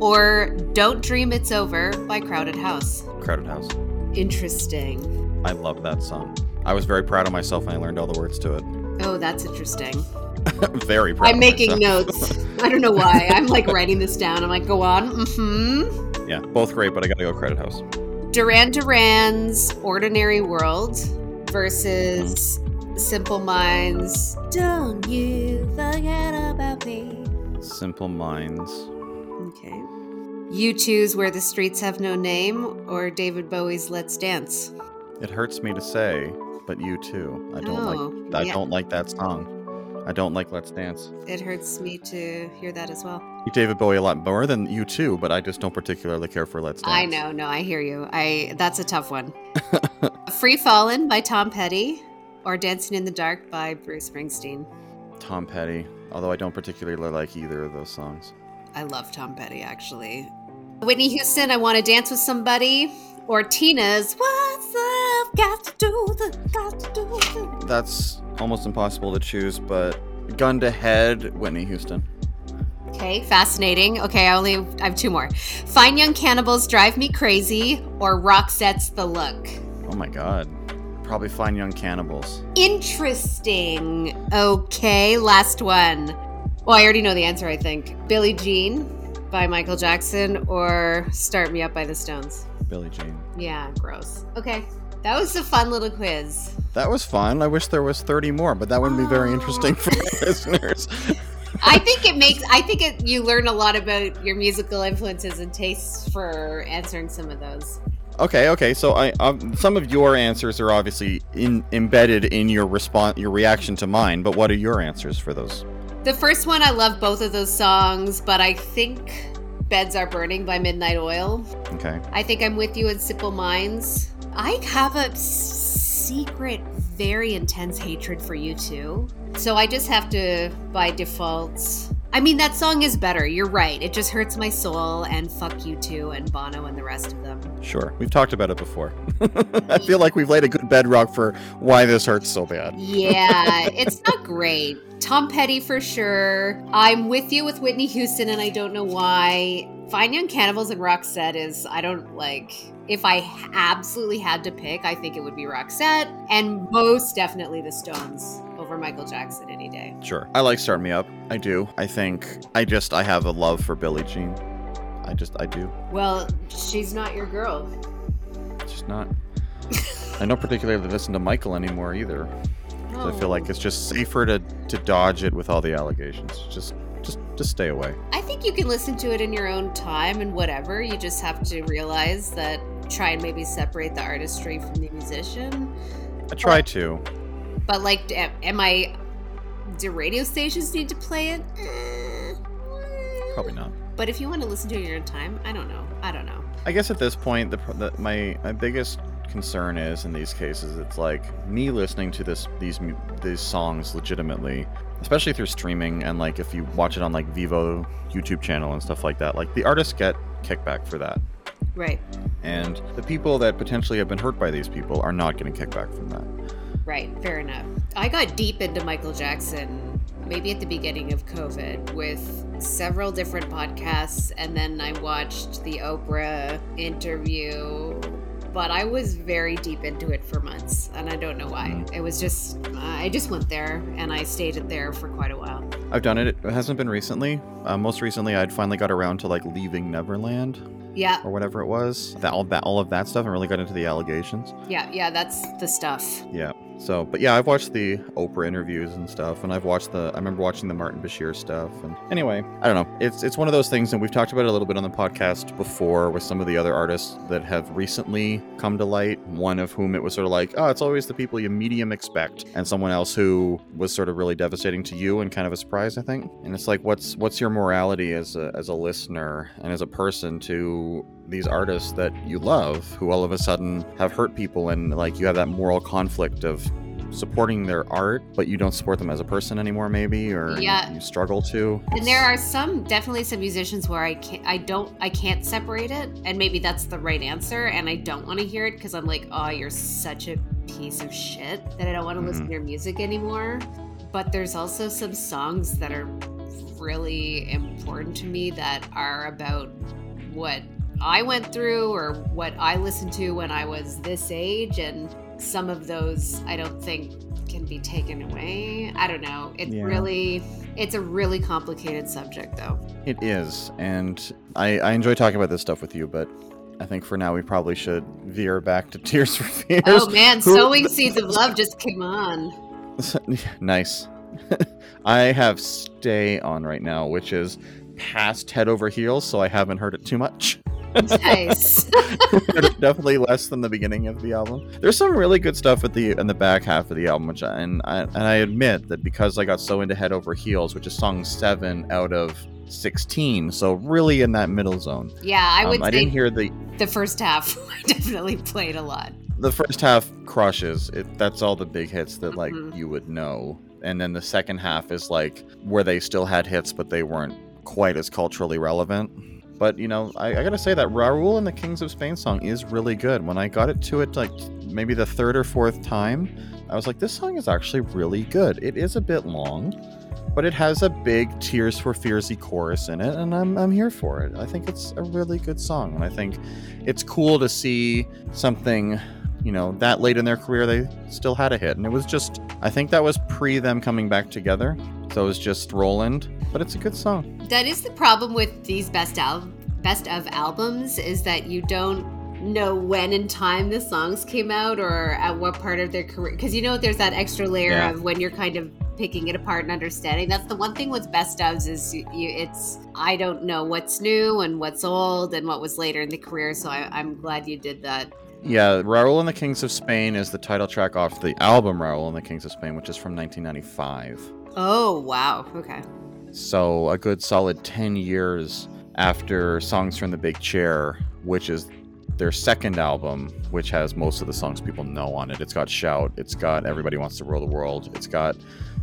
or Don't Dream It's Over by Crowded House. Crowded House. Interesting. I love that song. I was very proud of myself when I learned all the words to it. Oh, that's interesting. very proud. I'm of making myself. notes. I don't know why. I'm like writing this down. I'm like, go on. Mm-hmm. yeah, both great, but I got to go Crowded House. Duran Duran's Ordinary World versus Simple Minds. Don't you forget about me. Simple Minds. Okay. You choose Where the Streets Have No Name or David Bowie's Let's Dance. It hurts me to say, but U2. I don't Oh, like. I yeah. don't like that song. I don't like Let's Dance. It hurts me to hear that as well. Like David Bowie a lot more than U2, but I just don't particularly care for Let's Dance. I know, no, I hear you. I that's a tough one. Free Fallin' by Tom Petty or Dancing in the Dark by Bruce Springsteen. Tom Petty, although I don't particularly like either of those songs. I love Tom Petty actually. Whitney Houston, I want to dance with somebody. Or Tina's What's Love Got to Do it? Got to do it? That's almost impossible to choose, but gun to head, Whitney Houston. Okay, fascinating. Okay, I only I have two more. Fine Young Cannibals Drive Me Crazy or Roxette's The Look. Oh my god. Probably Fine young cannibals. Interesting. Okay, last one. Well, I already know the answer, I think. Billie Jean by Michael Jackson or Start Me Up by the Stones. Billie Jean. Yeah, gross. Okay, that was a fun little quiz. That was fun. I wish there was 30 more, but that wouldn't be very Oh. interesting for listeners. I think it makes, I think it, you learn a lot about your musical influences and tastes for answering some of those. Okay, okay. So I um, some of your answers are obviously in, embedded in your response, your reaction to mine. But what are your answers for those? The first one, I love both of those songs, but I think Beds Are Burning by Midnight Oil. Okay. I think I'm with you in Simple Minds. I have a secret, very intense hatred for U2. So I just have to, by default, I mean, that song is better. You're right. It just hurts my soul, and fuck U2 and Bono and the rest of them. Sure, we've talked about it before. I feel like we've laid a good bedrock for why this hurts so bad. Yeah, it's not great. Tom Petty for sure. I'm with you with Whitney Houston, and I don't know why. Fine Young Cannibals and Roxette is, I don't like. If I absolutely had to pick, I think it would be Roxette, and most definitely the Stones over Michael Jackson any day. Sure. I like Start Me Up. I do. I think I just I have a love for Billie Jean. I just I do. Well, she's not your girl. She's not. I don't particularly listen to Michael anymore either. 'cause I feel like Oh. it's just safer to to dodge it with all the allegations. Just just just stay away. I think you can listen to it in your own time and whatever. You just have to realize that try and maybe separate the artistry from the musician. I try to. But like, am I? Do radio stations need to play it? Eh. Probably not. But if you want to listen to it in your own time, I don't know. I don't know. I guess at this point, the, the my my biggest concern is in these cases, it's like me listening to this these these songs legitimately, especially through streaming and like if you watch it on like Vevo YouTube channel and stuff like that. Like the artists get kickback for that, Right. and the people that potentially have been hurt by these people are not getting kickback from that. Right. Fair enough. I got deep into Michael Jackson maybe at the beginning of COVID with several different podcasts, and then I watched the Oprah interview. But I was very deep into it for months, and I don't know why. Mm. It was just, I just went there and I stayed there for quite a while. I've done it. It hasn't been recently. Uh, most recently, I'd finally got around to like leaving Neverland Yeah, or whatever it was. That all that all of that stuff, and really got into the allegations. yeah, yeah, that's the stuff. Yeah. So, but yeah, I've watched the Oprah interviews and stuff, and I've watched the. I remember watching the Martin Bashir stuff, and anyway, I don't know. It's it's one of those things, and we've talked about it a little bit on the podcast before with some of the other artists that have recently come to light. One of whom it was sort of like, oh, it's always the people you medium expect, and someone else who was sort of really devastating to you and kind of a surprise, I think. And it's like, what's what's your morality as a as a listener and as a person to these artists that you love who all of a sudden have hurt people and like you have that moral conflict of supporting their art but you don't support them as a person anymore maybe or you- Yeah. you, struggle to And there are some definitely some musicians where I can't I don't I can't separate it and maybe that's the right answer and I don't want to hear it because I'm like oh you're such a piece of shit that I don't want to listen Mhm. to your music anymore but there's also some songs that are really important to me that are about what I went through or what I listened to when I was this age and some of those I don't think can be taken away. I don't know. It's Yeah. really it's a really complicated subject though. it is and I, I enjoy talking about this stuff with you but i think for now we probably should veer back to tears for fears Oh man, Who- sowing seeds of love just came on. nice i have stay on right now which is past head over heels so i haven't heard it too much Nice. definitely less than the beginning of the album. There's some really good stuff at the in the back half of the album, which I, and I and I admit that because I got so into Head Over Heels, which is song seven out of sixteen, so really in that middle zone. yeah, I Um, would I say didn't hear the the first half I definitely played a lot. the first half crushes. It that's all the big hits that like Mhm. you would know, and then the second half is like where they still had hits, but they weren't quite as culturally relevant. But you know, I, I gotta say that Raoul and the Kings of Spain song is really good. When I got it to it like maybe the third or fourth time, I was like, this song is actually really good. It is a bit long, but it has a big Tears for Fearsy chorus in it, and I'm I'm here for it. I think it's a really good song, and I think it's cool to see something you know that late in their career they still had a hit. And it was just i think that was pre them coming back together. So it was just roland but it's a good song. That is the problem with these best al- best of albums is that you don't know when in time the songs came out or at what part of their career because you know there's that extra layer Yeah. of when you're kind of picking it apart and understanding. That's the one thing with best ofs is you, you it's i don't know what's new and what's old and what was later in the career. So I, i'm glad you did that yeah raoul and the kings of spain is the title track off the album raoul and the kings of spain which is from 1995 oh wow okay so a good solid 10 years after songs from the big chair which is their second album which has most of the songs people know on it it's got shout it's got everybody wants to rule the world it's got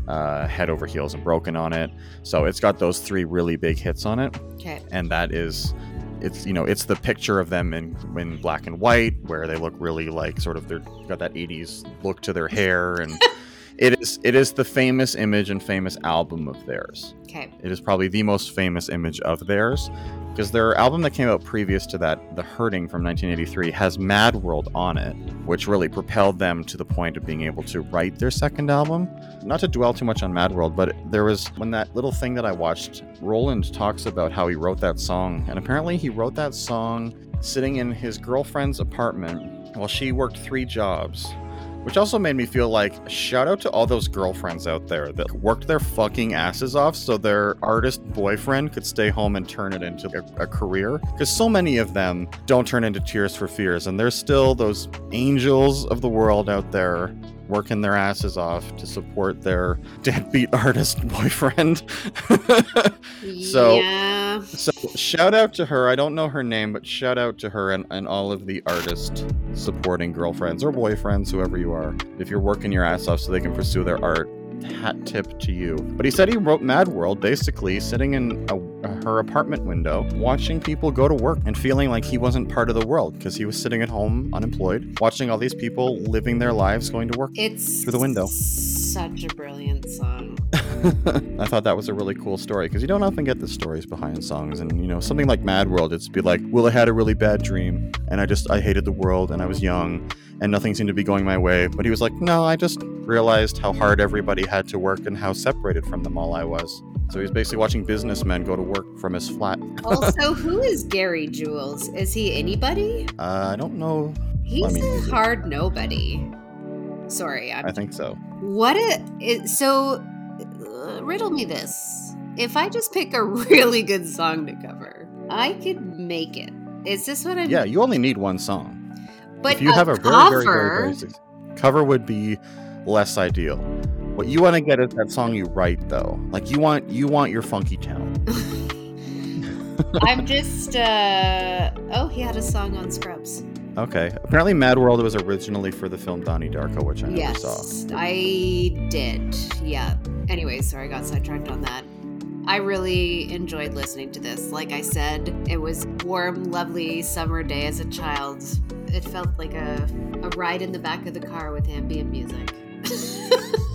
uh, Head Over Heels and Broken on it. So it's got those three really big hits on it, Okay. and that is. It's you know it's the picture of them in in black and white where they look really like sort of they're got that 80s look to their hair and it is it is the famous image and famous album of theirs Okay. it is probably the most famous image of theirs because their album that came out previous to that, The Hurting from 1983, has Mad World on it, which really propelled them to the point of being able to write their second album. Not to dwell too much on Mad World, but there was when that little thing that I watched, Roland talks about how he wrote that song, and apparently he wrote that song sitting in his girlfriend's apartment while she worked three jobs which also made me feel like shout out to all those girlfriends out there that worked their fucking asses off so their artist boyfriend could stay home and turn it into a, a career. Because so many of them don't turn into Tears for Fears, and there's still those angels of the world out there working their asses off to support their deadbeat artist boyfriend. So- yeah. So shout out to her. I don't know her name, but shout out to her and, and all of the artist supporting girlfriends or boyfriends, whoever you are. If you're working your ass off so they can pursue their art, hat tip to you. But he said he wrote Mad World basically sitting in a, her apartment window, watching people go to work and feeling like he wasn't part of the world because he was sitting at home unemployed, watching all these people living their lives going to work. It's Through the window. Such a brilliant song. I thought that was a really cool story because you don't often get the stories behind songs, and you know something like Mad World, it's be like, "Well, I had a really bad dream, and I just I hated the world, and I was young, and nothing seemed to be going my way." But he was like, "No, I just realized how hard everybody had to work and how separated from them all I was." So he's basically watching businessmen go to work from his flat. Also, who is Gary Jules? Is he anybody? Uh, I don't know. He's mean, a he's a- hard nobody. Sorry, I'm I think so. What a it, so uh, riddle me this. If I just pick a really good song to cover, I could make it. Is this what I'm Yeah, you only need one song. But if you a have a very, cover, very, very, very suc- cover would be less ideal. What you want to get is that song you write, though. Like you want, you want your funky town. I'm just uh oh, he had a song on Scrubs. Okay. Apparently, Mad World was originally for the film Donnie Darko, which I never yes. saw. I did. Yeah. Anyway, sorry, I got sidetracked on that. I really enjoyed listening to this. Like I said, it was warm, lovely summer day as a child. It felt like a, a ride in the back of the car with ambient music.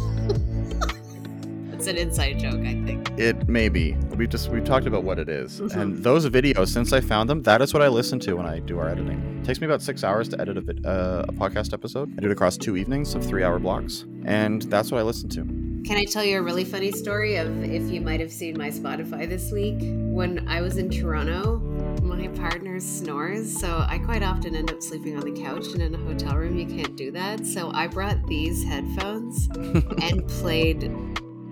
It's an inside joke, I think. It may be. We just we talked about what it is. Mhm. and those videos. Since I found them, that is what I listen to when I do our editing. It takes me about six hours to edit a, uh, a podcast episode. I do it across two evenings of three-hour blocks, and that's what I listen to. Can I tell you a really funny story of if you might have seen my Spotify this week? When I was in Toronto, my partner snores, so I quite often end up sleeping on the couch, and in a hotel room, you can't do that. So I brought these headphones and played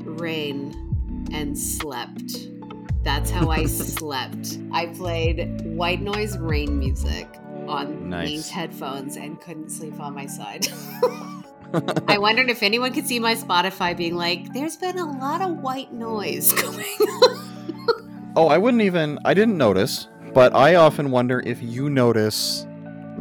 Rain and slept. That's how I slept. I played white noise rain music on Nice. these headphones and couldn't sleep on my side. I wondered if anyone could see my Spotify being like, there's been a lot of white noise going on. Oh, I wouldn't even. I didn't notice, but I often wonder if you notice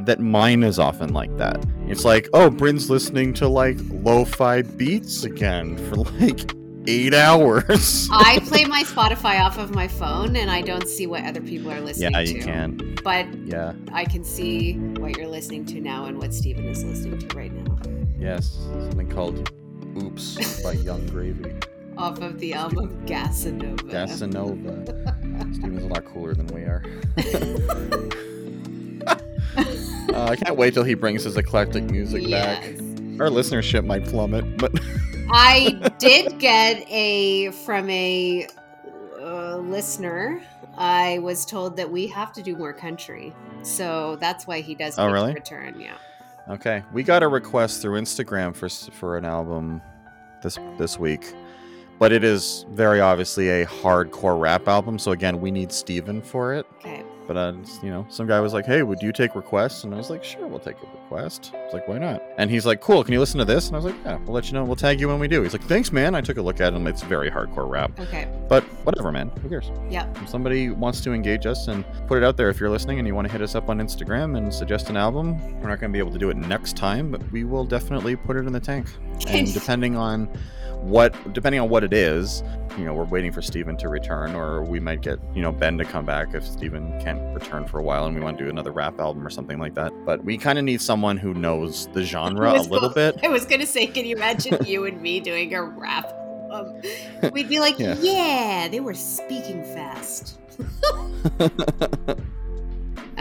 that mine is often like that. It's like, oh, Bryn's listening to like lo-fi beats again for like eight hours. I play my Spotify off of my phone and I don't see what other people are listening to. yeah, to. you can. But Yeah. I can see what you're listening to now and what Steven is listening to right now. Yes. Something called "Oops" by Yung Gravy. Off of the album Gasanova. Gasanova. Steven's a lot cooler than we are. Uh, I can't wait till he brings his eclectic music back. Our listenership might plummet, but I did get a from a uh, listener. I was told that we have to do more country, so that's why he does. Oh, really? Return, yeah. Okay, we got a request through Instagram for for an album this this week, but it is very obviously a hardcore rap album. So again, we need Steven for it. Okay. But it's- you know, some guy was like, "Hey, would you take requests?" And I was like, "Sure, we'll take a request." I was like, "Why not?" And he's like, "Cool, can you listen to this?" And I was like, "Yeah, we'll let you know. We'll tag you when we do." He's like, "Thanks, man." I took a look at him. It's very hardcore rap, Okay. but whatever, man. Who cares? Yeah. If somebody wants to engage us and put it out there if you're listening and you want to hit us up on Instagram and suggest an album, we're not going to be able to do it next time, but we will definitely put it in the tank. And depending on what depending on what it is, you know, we're waiting for Steven to return, or we might get, you know, Ben to come back if Steven can't return for a while and we want to do another rap album or something like that. But we kind of need someone who knows the genre a little bit. I was gonna say, can you imagine you and me doing a rap? Um, we'd be like, Yeah. yeah. they were speaking fast.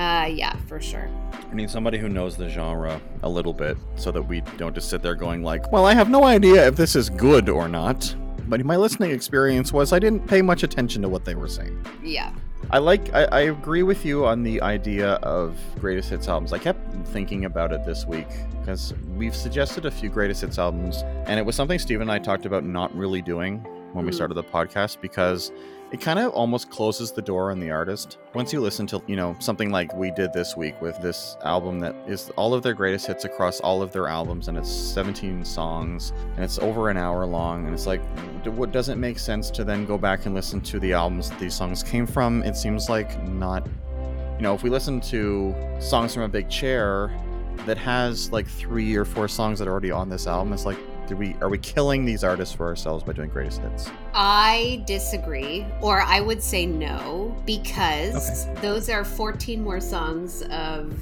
Uh, yeah, for sure. I need somebody who knows the genre a little bit so that we don't just sit there going like, well, I have no idea if this is good or not. But my listening experience was I didn't pay much attention to what they were saying. Yeah. I like I, I agree with you on the idea of greatest hits albums. I kept thinking about it this week because we've suggested a few greatest hits albums, and it was something Steve and I talked about not really doing when we Mhm. started the podcast because it kind of almost closes the door on the artist. Once you listen to, you know, something like we did this week with this album that is all of their greatest hits across all of their albums, and it's 17 songs, and it's over an hour long, and it's like, what doesn't make sense to then go back and listen to the albums that these songs came from? It seems like not, you know, if we listen to songs from a big chair that has like three or four songs that are already on this album, it's like, do we are we killing these artists for ourselves by doing greatest hits? I disagree, or I would say no, because those are 14 more songs of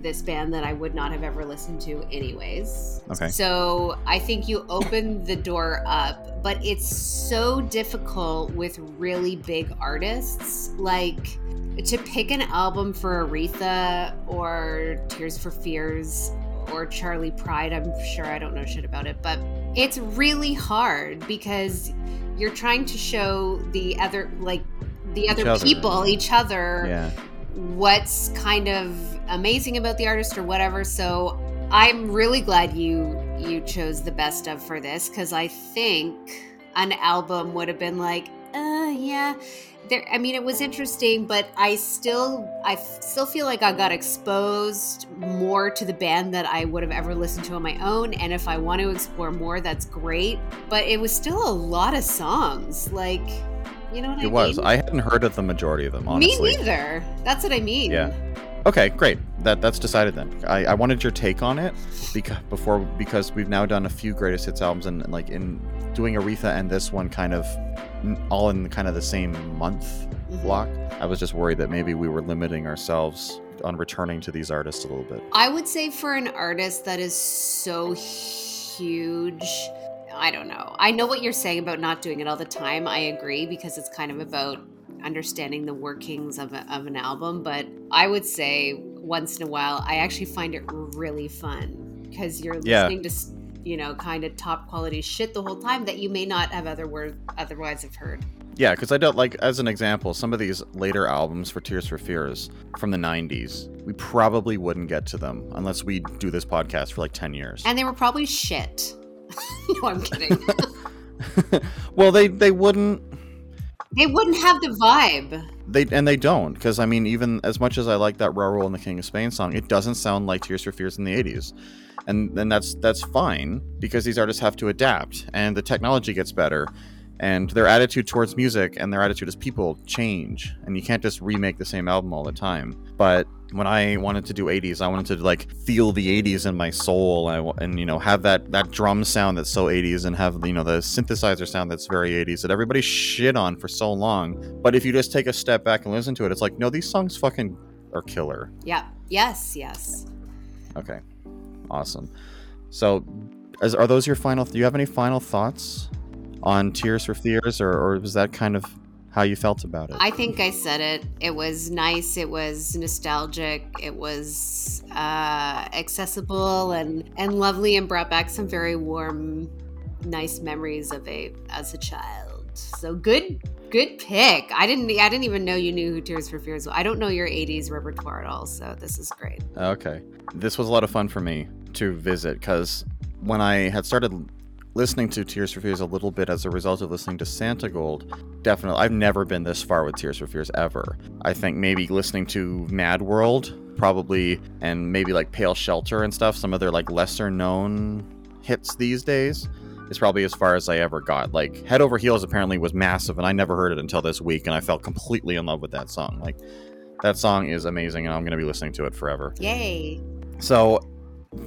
this band that I would not have ever listened to, anyways. Okay. So I think you open the door up, but it's so difficult with really big artists. Like to pick an album for Aretha or Tears for Fears or Charley Pride, I'm sure I don't know shit about it, but it's really hard because you're trying to show the other like the other other. people each other Yeah. what's kind of amazing about the artist or whatever so i'm really glad you you chose the best of for this because i think an album would have been like uh yeah there i mean it was interesting but i still i f- still feel like i got exposed more to the band that i would have ever listened to on my own and if i want to explore more that's great but it was still a lot of songs like you know what i mean? It was. mean I hadn't heard of the majority of them, honestly. me neither that's what i mean Yeah. Okay, great. That that's decided then. I, I wanted your take on it because before because we've now done a few greatest hits albums and, and like in doing Aretha and this one kind of all in kind of the same month Mhm. block. I was just worried that maybe we were limiting ourselves on returning to these artists a little bit. I would say for an artist that is so huge, I don't know. I know what you're saying about not doing it all the time. I agree because it's kind of about understanding the workings of, a, of an album. But I would say once in a while, I actually find it really fun because you're Yeah. listening to, you know, kind of top quality shit the whole time that you may not have other word, otherwise have heard. Yeah, because I don't like, as an example, some of these later albums for Tears for Fears from the 90s, we probably wouldn't get to them unless we do this podcast for like 10 years. And they were probably shit. no, I'm kidding. well, they, they wouldn't. they wouldn't have the vibe. They and they don't because I mean even as much as I like that Raoul and the King of Spain song, it doesn't sound like Tears for Fears in the '80s, and then that's that's fine because these artists have to adapt and the technology gets better, and their attitude towards music and their attitude as people change, and you can't just remake the same album all the time. But when I wanted to do '80s, I wanted to like feel the '80s in my soul and, I and you know have that that drum sound that's so '80s and have you know the synthesizer sound that's very '80s that everybody shit on for so long. But if you just take a step back and listen to it, it's like no, these songs fucking are killer. Yeah. Yes. Yes. Okay, awesome. So, as, are those your final? Do you have any final thoughts on Tears for Fears, or, or was that kind of how you felt about it? I think I said it. It was nice. It was nostalgic. It was uh, accessible and and lovely, and brought back some very warm, nice memories of a as a child. So good, good pick. I didn't. I didn't even know you knew who Tears for Fears. I don't know your '80s repertoire at all. So this is great. Okay. This was a lot of fun for me to visit because when I had started listening to Tears for Fears a little bit as a result of listening to Santigold, definitely, I've never been this far with Tears for Fears ever. I think maybe listening to Mad World, probably, and maybe like Pale Shelter and stuff, some of their like lesser known hits these days. Is probably as far as I ever got. Like Head Over Heels apparently was massive, and I never heard it until this week, and I felt completely in love with that song. Like that song is amazing, and I'm gonna be listening to it forever. Yay! So,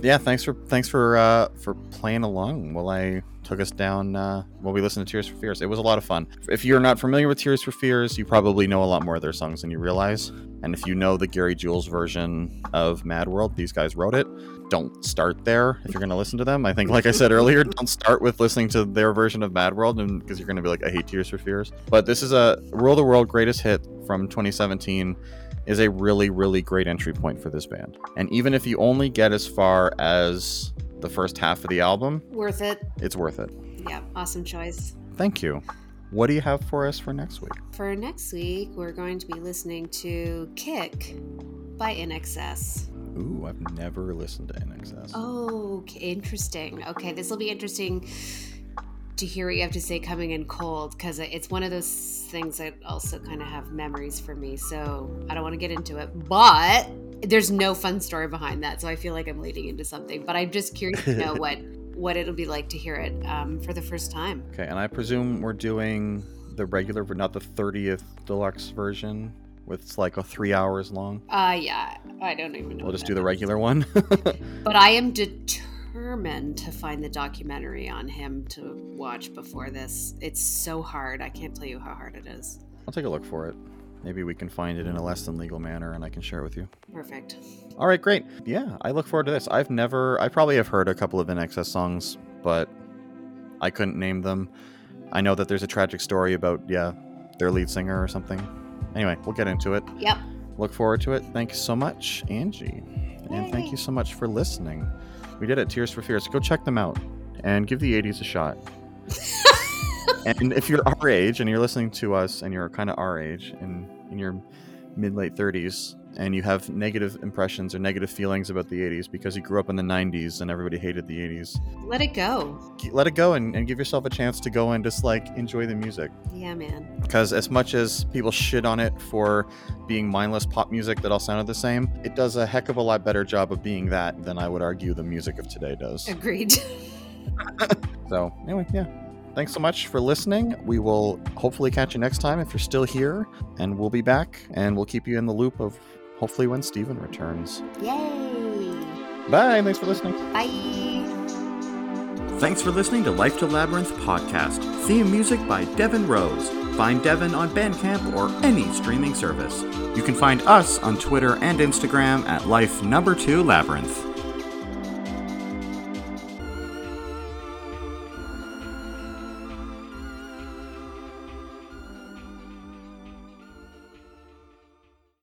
yeah, thanks for thanks for uh, for playing along while I took us down uh, while we listened to Tears for Fears. It was a lot of fun. If you're not familiar with Tears for Fears, you probably know a lot more of their songs than you realize. And if you know the Gary Jules version of Mad World, these guys wrote it. Don't start there if you're going to listen to them. I think, like I said earlier, don't start with listening to their version of Mad World because you're going to be like, I hate Tears for Fears. But this is a Rule the World greatest hit from 2017 is a really, really great entry point for this band. And even if you only get as far as the first half of the album, Worth it. it's worth it. Yeah, awesome choice. Thank you. What do you have for us for next week? For next week, we're going to be listening to Kick by INXS. Ooh, I've never listened to INXS. Oh, okay, interesting. Okay, this will be interesting to hear what you have to say coming in cold because it's one of those things that also kind of have memories for me. So I don't want to get into it, but there's no fun story behind that. So I feel like I'm leading into something, but I'm just curious to know what what it'll be like to hear it um, for the first time. Okay, and I presume we're doing the regular, but not the 30th deluxe version, it's like a three hours long. Uh, yeah, I don't even know. We'll just do the regular one. But I am determined to find the documentary on him to watch before this. It's so hard. I can't tell you how hard it is. I'll take a look for it. Maybe we can find it in a less than legal manner and I can share it with you. Perfect. All right, great. Yeah, I look forward to this. I've never, I probably have heard a couple of INXS songs, but I couldn't name them. I know that there's a tragic story about, yeah, their lead singer or something. Anyway, we'll get into it. Yep. Look forward to it. Thanks so much, Angie. And thank you so much for listening. We did it, Tears for Fears. Go check them out and give the 80s a shot. and if you're our age and you're listening to us and you're kind of our age and in your mid late 30s and you have negative impressions or negative feelings about the 80s because you grew up in the 90s and everybody hated the 80s, Let it go. let it go and, and give yourself a chance to go and just like enjoy the music. Yeah, man. Because as much as people shit on it for being mindless pop music that all sounded the same, it does a heck of a lot better job of being that than I would argue the music of today does. Agreed. So, anyway, yeah. Thanks so much for listening. We will hopefully catch you next time if you're still here, and we'll be back and we'll keep you in the loop of hopefully when Steven returns. Yay. Bye. Thanks for listening. Bye. Thanks for listening to Life to Labyrinth podcast. Theme music by Devin Rose. Find Devin on Bandcamp or any streaming service. You can find us on Twitter and Instagram at Life Number Two Labyrinth.